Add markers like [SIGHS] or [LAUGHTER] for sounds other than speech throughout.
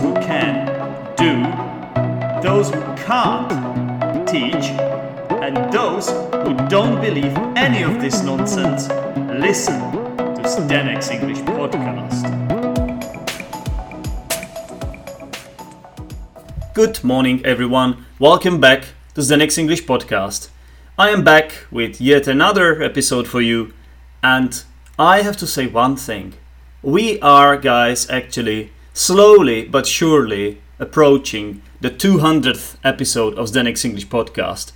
who can do, those who can't teach, and those who don't believe any of this nonsense listen to Zdenek's English Podcast. Good morning, everyone. Welcome back to Zdenek's English Podcast. I am back with yet another episode for you, and I have to say one thing. We are, guys, actually slowly but surely approaching the 200th episode of Zdenek's English Podcast.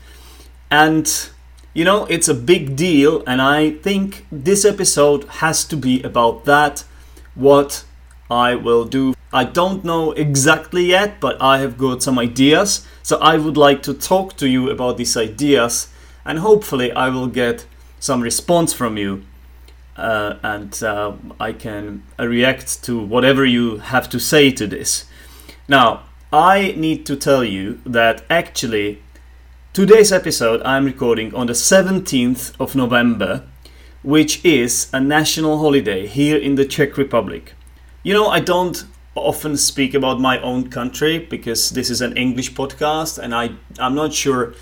And you know, it's a big deal, and I think this episode has to be about that. What I will do. I don't know exactly yet, but I have got some ideas. So I would like to talk to you about these ideas, and hopefully, I will get some response from you uh, and uh, I can react to whatever you have to say to this. Now, I need to tell you that actually today's episode I'm recording on the 17th of November, which is a national holiday here in the Czech Republic. You know, I don't often speak about my own country because this is an English podcast and I I'm not sure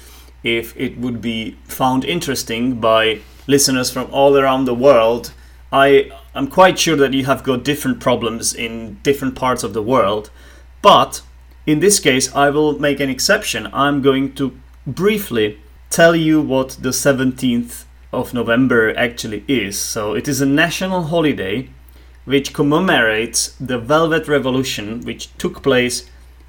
if it would be found interesting by listeners from all around the world, I am quite sure that you have got different problems in different parts of the world. But in this case, I will make an exception. I'm going to briefly tell you what the 17th of November actually is. So it is a national holiday which commemorates the Velvet Revolution, which took place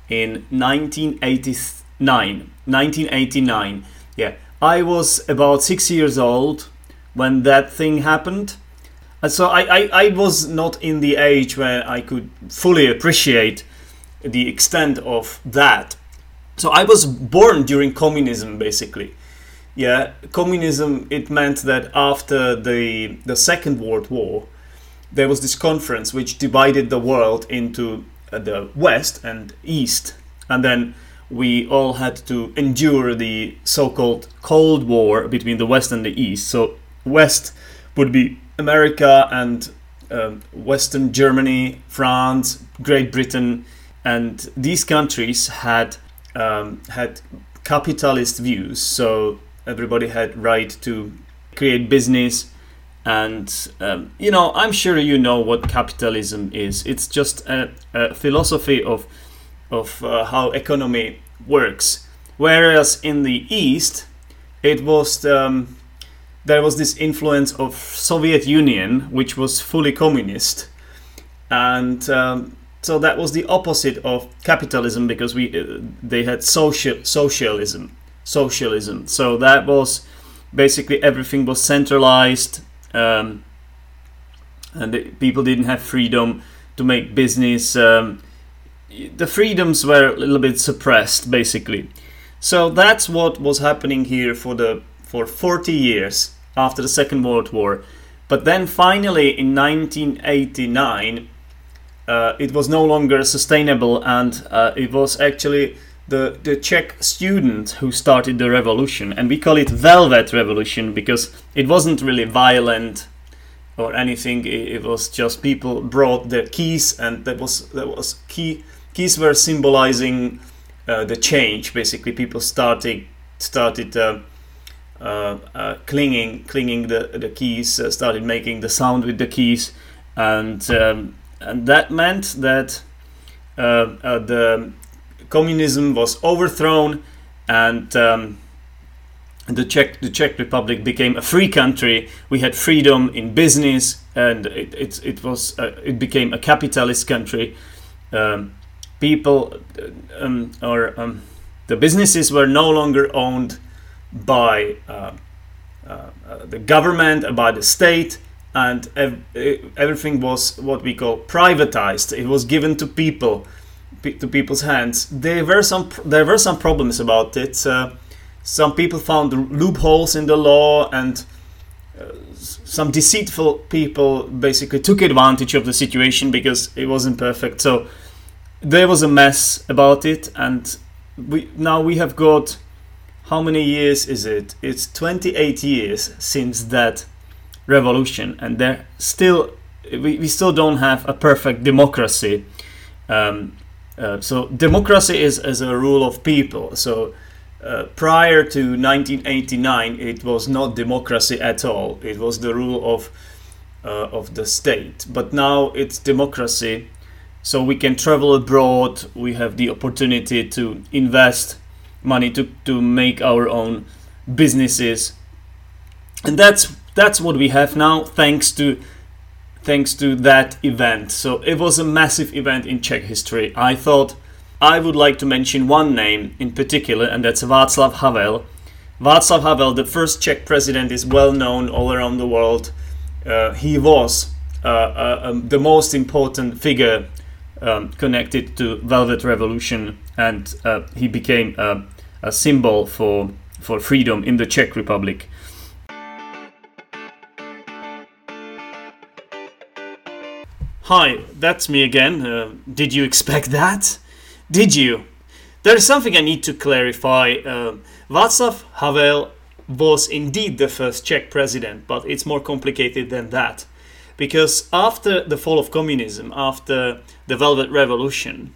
in 1989. 1989. Yeah, I was about six years old when that thing happened. And so I, I, I was not in the age where I could fully appreciate the extent of that. So I was born during communism, basically. Yeah, communism. It meant that after the the Second World War, there was this conference which divided the world into uh, the West and East, and then we all had to endure the so-called Cold War between the West and the East. So West would be America and um, Western Germany, France, Great Britain, and these countries had um, had capitalist views. So everybody had right to create business, and um, you know I'm sure you know what capitalism is. It's just a, a philosophy of of uh, how economy works. Whereas in the East, it was um, there was this influence of Soviet Union, which was fully communist, and um, so that was the opposite of capitalism because we uh, they had social socialism, socialism. So that was basically everything was centralized, um, and the, people didn't have freedom to make business. Um, the freedoms were a little bit suppressed, basically. So that's what was happening here for the for 40 years after the Second World War. But then finally in 1989, uh, it was no longer sustainable, and uh, it was actually the, the Czech student who started the revolution. And we call it Velvet Revolution because it wasn't really violent or anything. It, it was just people brought their keys, and that was that was key keys were symbolizing uh, the change. Basically, people started started uh, clinging clinging the the keys, uh, started making the sound with the keys, and um, and that meant that the communism was overthrown and. Um, the Czech the Czech Republic became a free country. We had freedom in business, and it it, it was uh, it became a capitalist country. Um, people um, or um, the businesses were no longer owned by uh, uh, the government, by the state, and ev- everything was what we call privatized. It was given to people, to people's hands. There were some there were some problems about it. Uh, some people found loopholes in the law and. Uh, some deceitful people basically took advantage of the situation because it wasn't perfect. So there was a mess about it, and we now we have got how many years is it? It's 28 years since that revolution, and there still we, we still don't have a perfect democracy. Um, Uh, so democracy is as a rule of people. So uh, prior to 1989, it was not democracy at all. It was the rule of uh, of the state. But now it's democracy. So we can travel abroad. We have the opportunity to invest money to, to make our own businesses, and that's that's what we have now. Thanks to thanks to that event. So it was a massive event in Czech history. I thought I would like to mention one name in particular, and that's Václav Havel. Václav Havel, the first Czech president, is well known all around the world. Uh, he was uh, uh, um, the most important figure um, connected to Velvet Revolution, and uh, he became a symbol for for freedom in the Czech Republic. Hi, that's me again. Uh, did you expect that? Did you? There is something I need to clarify. Uh, Václav Havel was indeed the first Czech president, but it's more complicated than that. Because after the fall of communism, after the Velvet Revolution,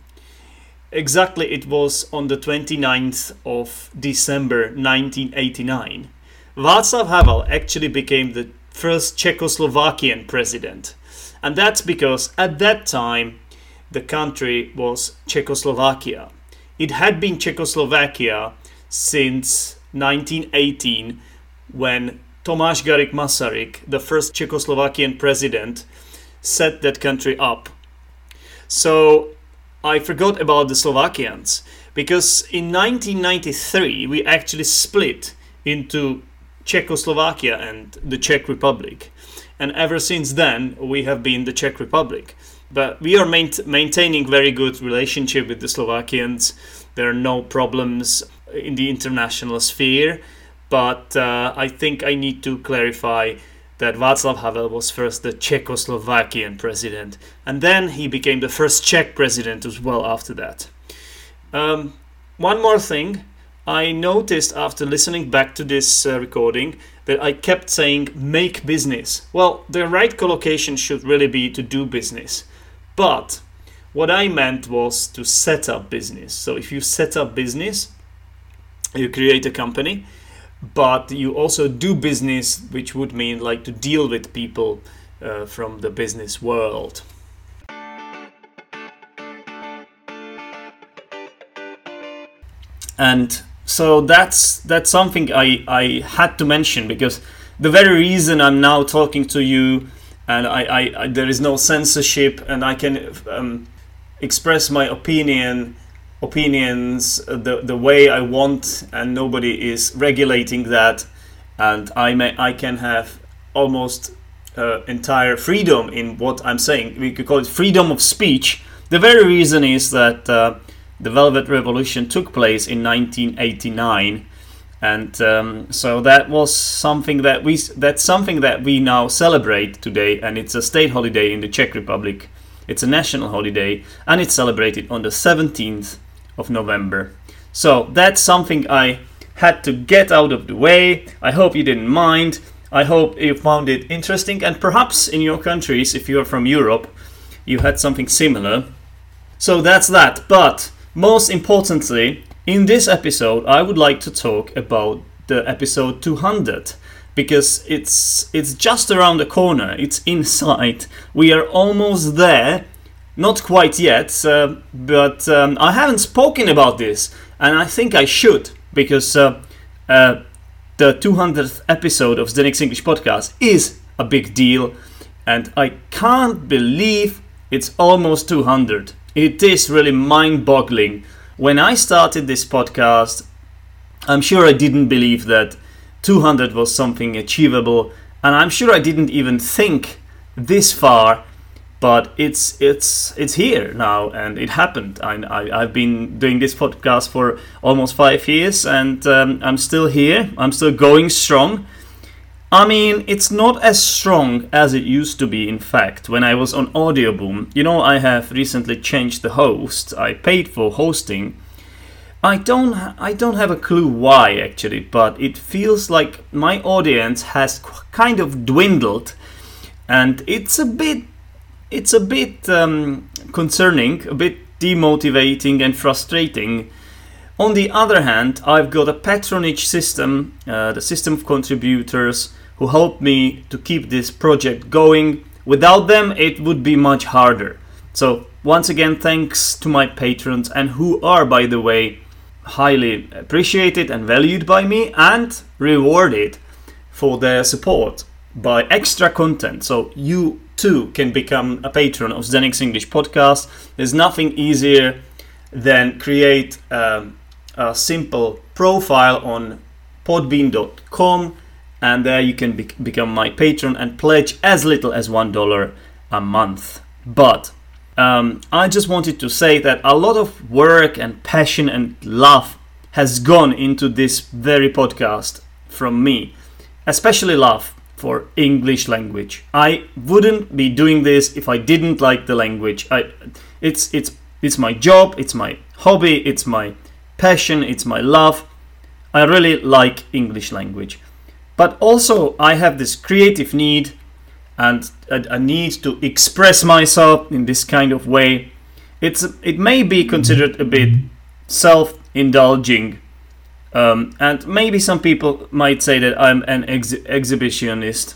exactly it was on the 29th of December 1989, Václav Havel actually became the first Czechoslovakian president. And that's because at that time the country was Czechoslovakia. It had been Czechoslovakia since 1918 when Tomáš Garrigue Masaryk, the first Czechoslovakian president, set that country up. So I forgot about the Slovakians because in 1993 we actually split into Czechoslovakia and the Czech Republic and ever since then we have been the Czech Republic. But we are maint- maintaining very good relationship with the Slovakians. There are no problems in the international sphere, but uh, I think I need to clarify that Václav Havel was first the Czechoslovakian president, and then he became the first Czech president as well after that. Um, one more thing, I noticed after listening back to this uh, recording that I kept saying make business. Well, the right collocation should really be to do business. But what I meant was to set up business. So if you set up business, you create a company, but you also do business, which would mean like to deal with people uh, from the business world. And so that's that's something I, I had to mention because the very reason I'm now talking to you and I, I, I there is no censorship and I can um, express my opinion opinions the, the way I want and nobody is regulating that. And I may I can have almost uh, entire freedom in what I'm saying. We could call it freedom of speech. The very reason is that uh, the Velvet Revolution took place in 1989, and um, so that was something that we that's something that we now celebrate today, and it's a state holiday in the Czech Republic. It's a national holiday, and it's celebrated on the 17th of November. So that's something I had to get out of the way. I hope you didn't mind. I hope you found it interesting, and perhaps in your countries, if you are from Europe, you had something similar. So that's that. But most importantly, in this episode, I would like to talk about the episode 200 because it's it's just around the corner. It's in sight. We are almost there. Not quite yet, uh, but um, I haven't spoken about this, and I think I should because uh, uh, the 200th episode of Zdenek's English podcast is a big deal, and I can't believe it's almost 200 it is really mind boggling. When I started this podcast, I'm sure I didn't believe that 200 was something achievable, and I'm sure I didn't even think this far. But it's it's it's here now, and it happened. I, I have been doing this podcast for almost five years, and um, I'm still here. I'm still going strong I mean, it's not as strong as it used to be, in fact, when I was on Audioboom. You know, I have recently changed the host. I paid for hosting. I don't I don't have a clue why actually, but it feels like my audience has kind of dwindled and it's a bit it's a bit um, concerning, a bit demotivating and frustrating. On the other hand, I've got a patronage system, uh, the system of contributors who help me to keep this project going. Without them, it would be much harder. So, once again, thanks to my patrons, and who are, by the way, highly appreciated and valued by me and rewarded for their support by extra content. So, you too can become a patron of Zdenek's English podcast. There's nothing easier than create um, a simple profile on podbean.com and there you can be- become my patron and pledge as little as one dollar a month. But um, I just wanted to say that a lot of work and passion and love has gone into this very podcast from me, especially love for English language. I wouldn't be doing this if I didn't like the language. I, it's it's it's my job, it's my hobby, it's my passion, it's my love. I really like English language. But also I have this creative need and a, need to express myself in this kind of way. It's it may be considered a bit self-indulging um, and maybe some people might say that I'm an ex- exhibitionist,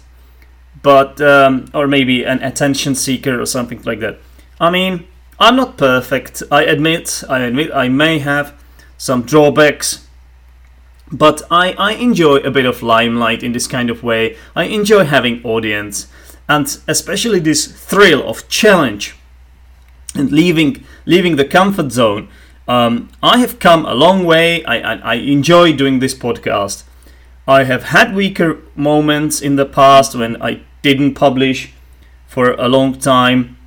but um, or maybe an attention seeker or something like that. I mean, I'm not perfect. I admit. I admit I may have some drawbacks, but I, I enjoy a bit of limelight in this kind of way. I enjoy having audience, and especially this thrill of challenge and leaving leaving the comfort zone um, I have come a long way. I, I, I, enjoy doing this podcast. I have had weaker moments in the past when I didn't publish for a long time.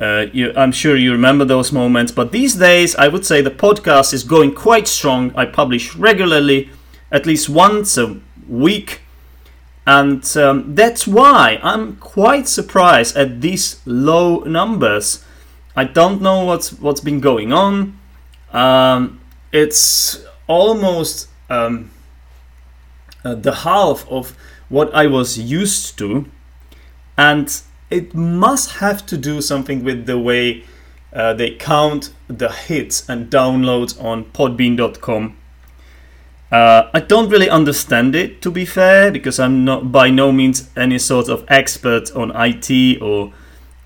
Uh, you, I'm sure you remember those moments, but these days I would say the podcast is going quite strong. I publish regularly, at least once a week, and um, that's why I'm quite surprised at these low numbers. I don't know what's what's been going on. Um, it's almost um, uh, the half of what I was used to, and it must have to do something with the way uh, they count the hits and downloads on Podbean.com. Uh, I don't really understand it, to be fair, because I'm not by no means any sort of expert on IT or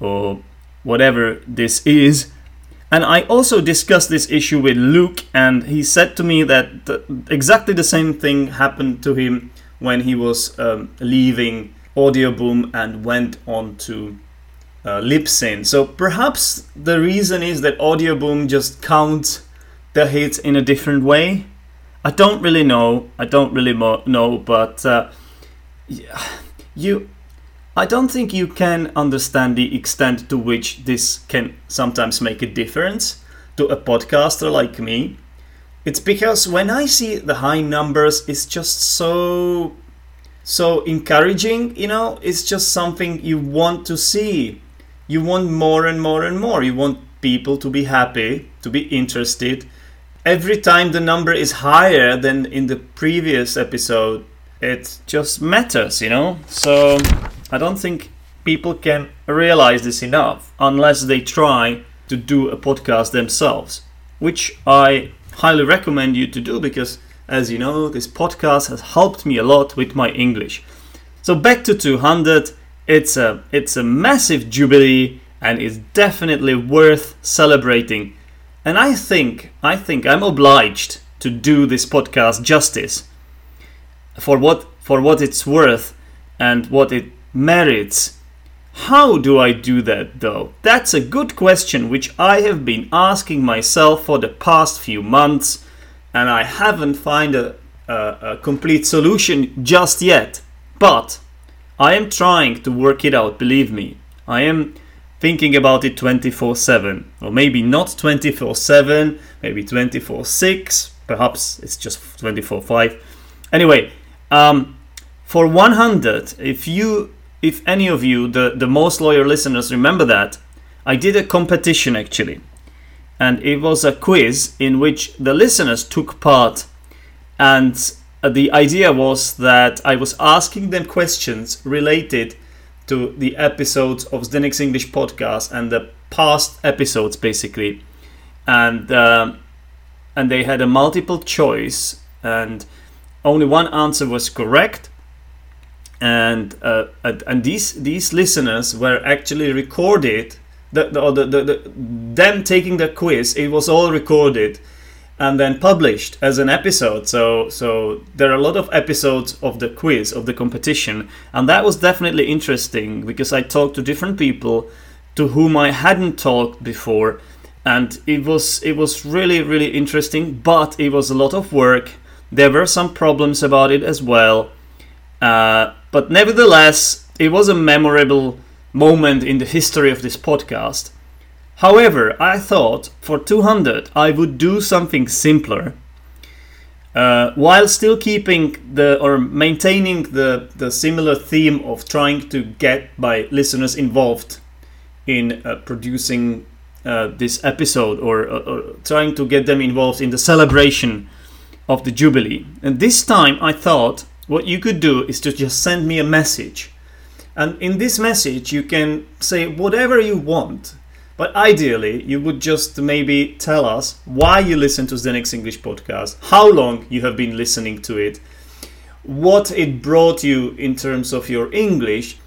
or whatever this is. And I also discussed this issue with Luke, and he said to me that the, exactly the same thing happened to him when he was um, leaving Audioboom and went on to uh, Libsyn. So perhaps the reason is that Audioboom just counts the hits in a different way. I don't really know. I don't really mo- know, but uh, you I don't think you can understand the extent to which this can sometimes make a difference to a podcaster like me. It's because when I see the high numbers, it's just so so encouraging, you know, it's just something you want to see. You want more and more and more. You want people to be happy, to be interested. Every time the number is higher than in the previous episode, it just matters, you know? So I don't think people can realize this enough unless they try to do a podcast themselves, which I highly recommend you to do because, as you know, this podcast has helped me a lot with my English. So back to 200, it's a it's a massive jubilee and it's definitely worth celebrating. And I think I think I'm obliged to do this podcast justice for what for what it's worth and what it merits. How do I do that though? That's a good question which I have been asking myself for the past few months and I haven't found a, a, a complete solution just yet. But I am trying to work it out, believe me. I am thinking about it 24 7, or maybe not 24 7, maybe 24 6, perhaps it's just 24 5. Anyway, um, for 100, if you if any of you, the, the most loyal listeners, remember that, I did a competition actually. And it was a quiz in which the listeners took part. And the idea was that I was asking them questions related to the episodes of Zdenek's English podcast and the past episodes, basically. and uh, and they had a multiple choice, and only one answer was correct. And uh, and these these listeners were actually recorded. The, the, the, the, the them taking the quiz, it was all recorded and then published as an episode. So so there are a lot of episodes of the quiz of the competition, and that was definitely interesting because I talked to different people to whom I hadn't talked before, and it was it was really really interesting. But it was a lot of work. There were some problems about it as well, uh, but nevertheless, it was a memorable moment in the history of this podcast However, I thought for 200 I would do something simpler uh, while still keeping the or maintaining the, the similar theme of trying to get my listeners involved in uh, producing uh, this episode or, uh, or trying to get them involved in the celebration of the Jubilee. And this time I thought what you could do is to just send me a message. And in this message, you can say whatever you want but ideally, you would just maybe tell us why you listen to Zdenek's English podcast, how long you have been listening to it, what it brought you in terms of your English.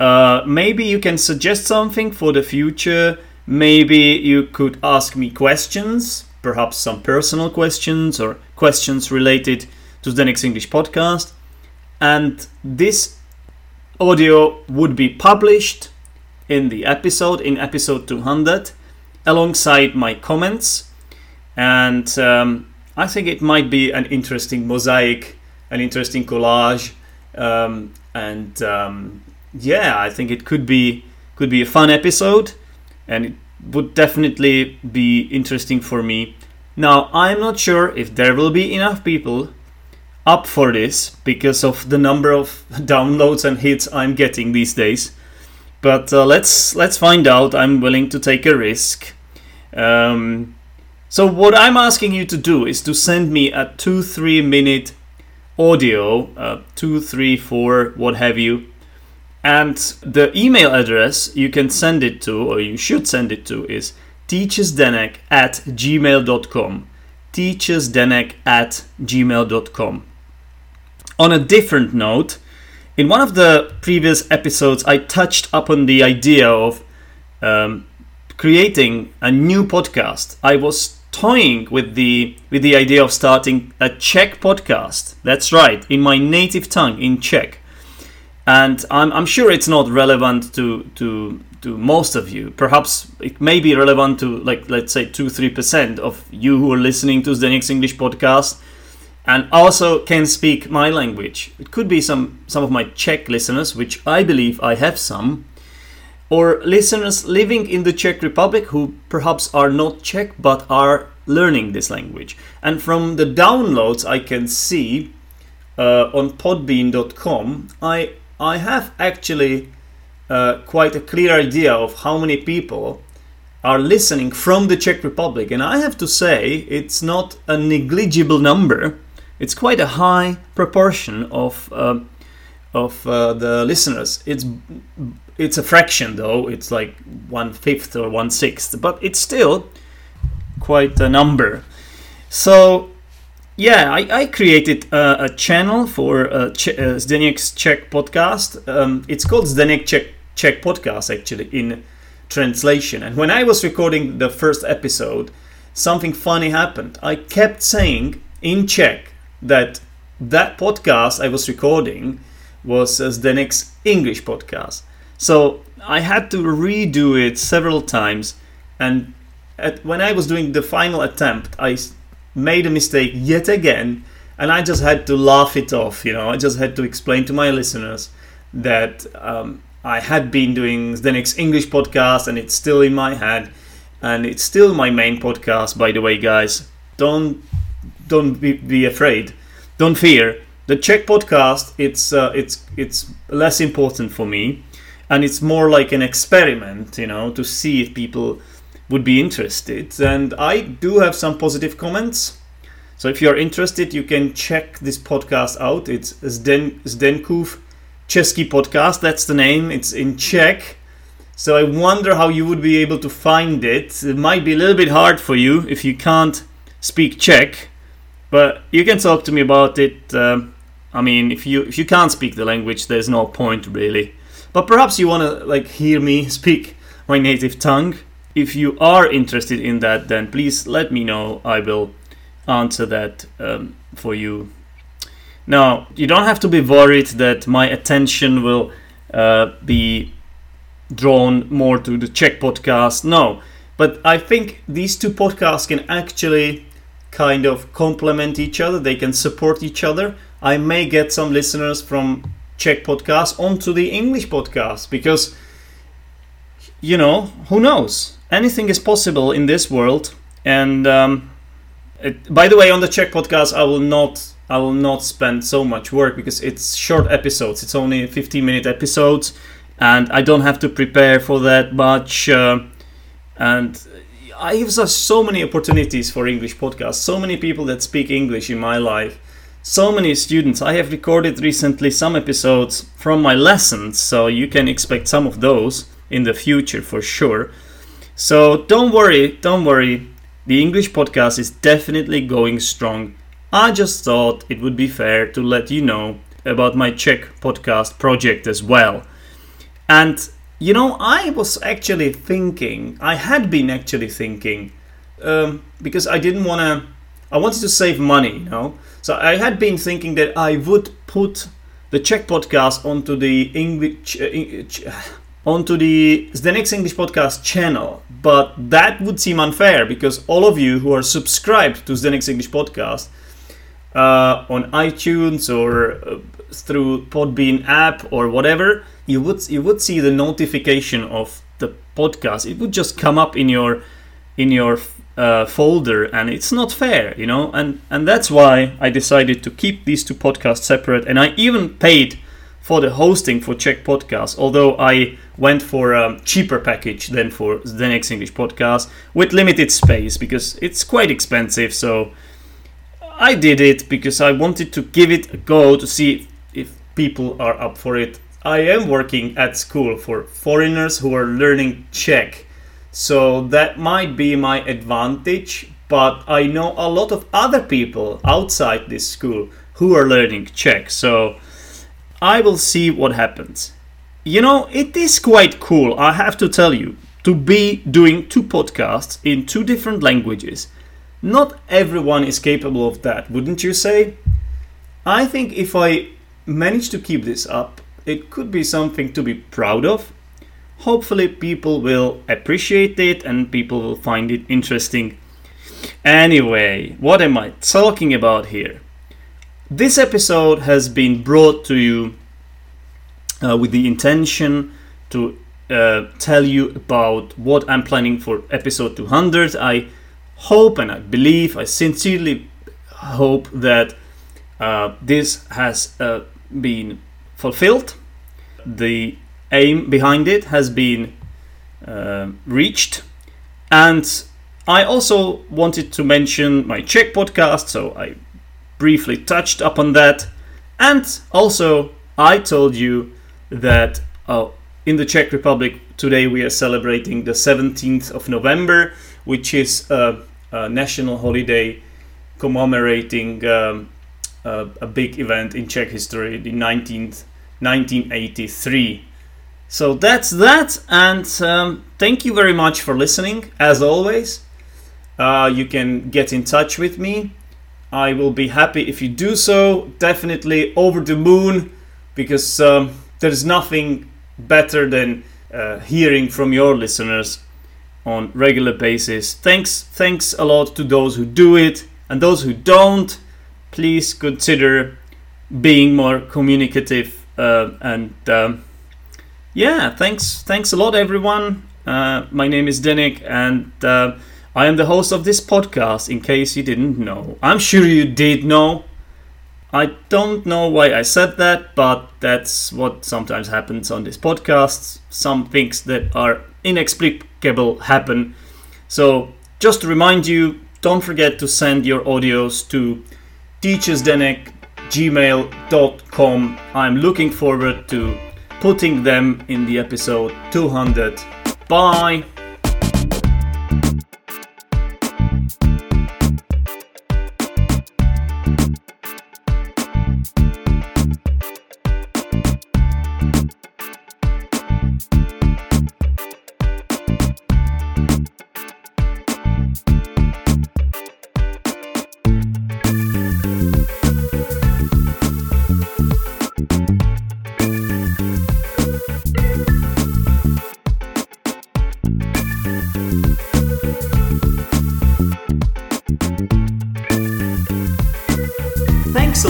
Uh, maybe you can suggest something for the future. Maybe you could ask me questions, perhaps some personal questions or questions related to Zdenek's English podcast. And this audio would be published in the episode, in episode 200, alongside my comments. And um, I think it might be an interesting mosaic, an interesting collage. Um, and um, yeah, I think it could be could be a fun episode, and it would definitely be interesting for me. Now, I'm not sure if there will be enough people up for this because of the number of [LAUGHS] downloads and hits I'm getting these days. But uh, let's let's find out. I'm willing to take a risk. Um, so what I'm asking you to do is to send me a two three minute audio, uh, two three four what have you, and the email address you can send it to or you should send it to is teachersdenek at gmail.com teachersdenek at gmail.com on a different note in one of the previous episodes, I touched upon the idea of um, creating a new podcast. I was toying with the with the idea of starting a Czech podcast. That's right, in my native tongue, in Czech. And I'm, I'm sure it's not relevant to to to most of you. Perhaps it may be relevant to like let's say two three percent of you who are listening to Zdenek's English podcast and also can speak my language. It could be some, some of my Czech listeners, which I believe I have some, or listeners living in the Czech Republic who perhaps are not Czech but are learning this language. And from the downloads I can see uh, on podbean.com, I, I have actually uh, quite a clear idea of how many people are listening from the Czech Republic. And I have to say, it's not a negligible number it's quite a high proportion of uh, of uh, the listeners. It's it's a fraction though. It's like one fifth or one sixth, but it's still quite a number. So yeah, I, I created a, a channel for uh, uh, Zdenek's Czech podcast. Um, it's called Zdenek Czech, Czech Podcast actually in translation. And when I was recording the first episode, something funny happened. I kept saying in Czech that that podcast I was recording was as Zdenek's English podcast. So I had to redo it several times, and at, when I was doing the final attempt, I made a mistake yet again, and I just had to laugh it off. You know, I just had to explain to my listeners that um, I had been doing Zdenek's English podcast, and it's still in my head, and it's still my main podcast. By the way, guys, don't don't be, be afraid. Don't fear. The Czech podcast it's uh, it's it's less important for me, and it's more like an experiment, you know, to see if people would be interested. And I do have some positive comments. So if you're interested, you can check this podcast out. It's Zden, Zdenkův Český podcast. That's the name. It's in Czech. So I wonder how you would be able to find it. It might be a little bit hard for you if you can't speak Czech, but you can talk to me about it. Um, I mean, if you if you can't speak the language, there's no point really. But perhaps you want to like hear me speak my native tongue. If you are interested in that, then please let me know. I will answer that um, for you. Now, you don't have to be worried that my attention will uh, be drawn more to the Czech podcast. No, but I think these two podcasts can actually kind of complement each other. They can support each other. I may get some listeners from Czech podcast onto the English podcast because you know who knows anything is possible in this world. And um, it, by the way, on the Czech podcast, I will not I will not spend so much work because it's short episodes. It's only 15 minute episodes and I don't have to prepare for that much. Uh, and I have so many opportunities for English podcasts, so many people that speak English in my life, so many students. I have recorded recently some episodes from my lessons, so you can expect some of those in the future for sure. So don't worry, don't worry. The English podcast is definitely going strong. I just thought it would be fair to let you know about my Czech podcast project as well. And you know, I was actually thinking, I had been actually thinking, um, because I didn't want to, I wanted to save money, you know. So I had been thinking that I would put the Czech podcast onto the English, uh, [SIGHS] onto the Zdenek's English podcast channel, but that would seem unfair because all of you who are subscribed to Zdenek's English podcast uh, on iTunes or uh, through Podbean app or whatever, you would you would see the notification of the podcast. It would just come up in your in your uh, folder, and it's not fair, you know. And and that's why I decided to keep these two podcasts separate. And I even paid for the hosting for Czech Podcast, although I went for a cheaper package than for Zdenek's English podcast with limited space because it's quite expensive. So I did it because I wanted to give it a go to see if people are up for it. I am working at school for foreigners who are learning Czech, so that might be my advantage. But I know a lot of other people outside this school who are learning Czech, so I will see what happens. You know, it is quite cool, I have to tell you, to be doing two podcasts in two different languages. Not everyone is capable of that, wouldn't you say? I think if I manage to keep this up, it could be something to be proud of. Hopefully, people will appreciate it and people will find it interesting. Anyway, what am I talking about here? This episode has been brought to you uh, with the intention to uh, tell you about what I'm planning for episode 200. I hope and I believe, I sincerely hope that uh, this has uh, been fulfilled. The aim behind it has been uh, reached. And I also wanted to mention my Czech podcast, so I briefly touched upon that. And also, I told you that uh, in the Czech Republic today we are celebrating the 17th of November, which is a, a national holiday commemorating um, a big event in Czech history, the 19th, 1983. So that's that, and um, thank you very much for listening. As always, uh, you can get in touch with me. I will be happy if you do so. Definitely over the moon, because um, there's nothing better than uh, hearing from your listeners on regular basis. Thanks, thanks a lot to those who do it, and those who don't please consider being more communicative uh, and um, yeah thanks thanks a lot everyone. Uh, my name is Zdenek and uh, I am the host of this podcast in case you didn't know. I'm sure you did know. I don't know why I said that but that's what sometimes happens on this podcast some things that are inexplicable happen. So just to remind you don't forget to send your audios to teachersdenek gmail.com. I'm looking forward to putting them in the episode 200. Bye!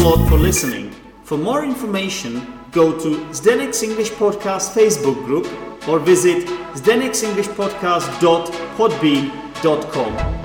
Lot for listening. For more information, go to Zdenek's English Podcast Facebook group or visit zdenek'senglishpodcast.podbean.com.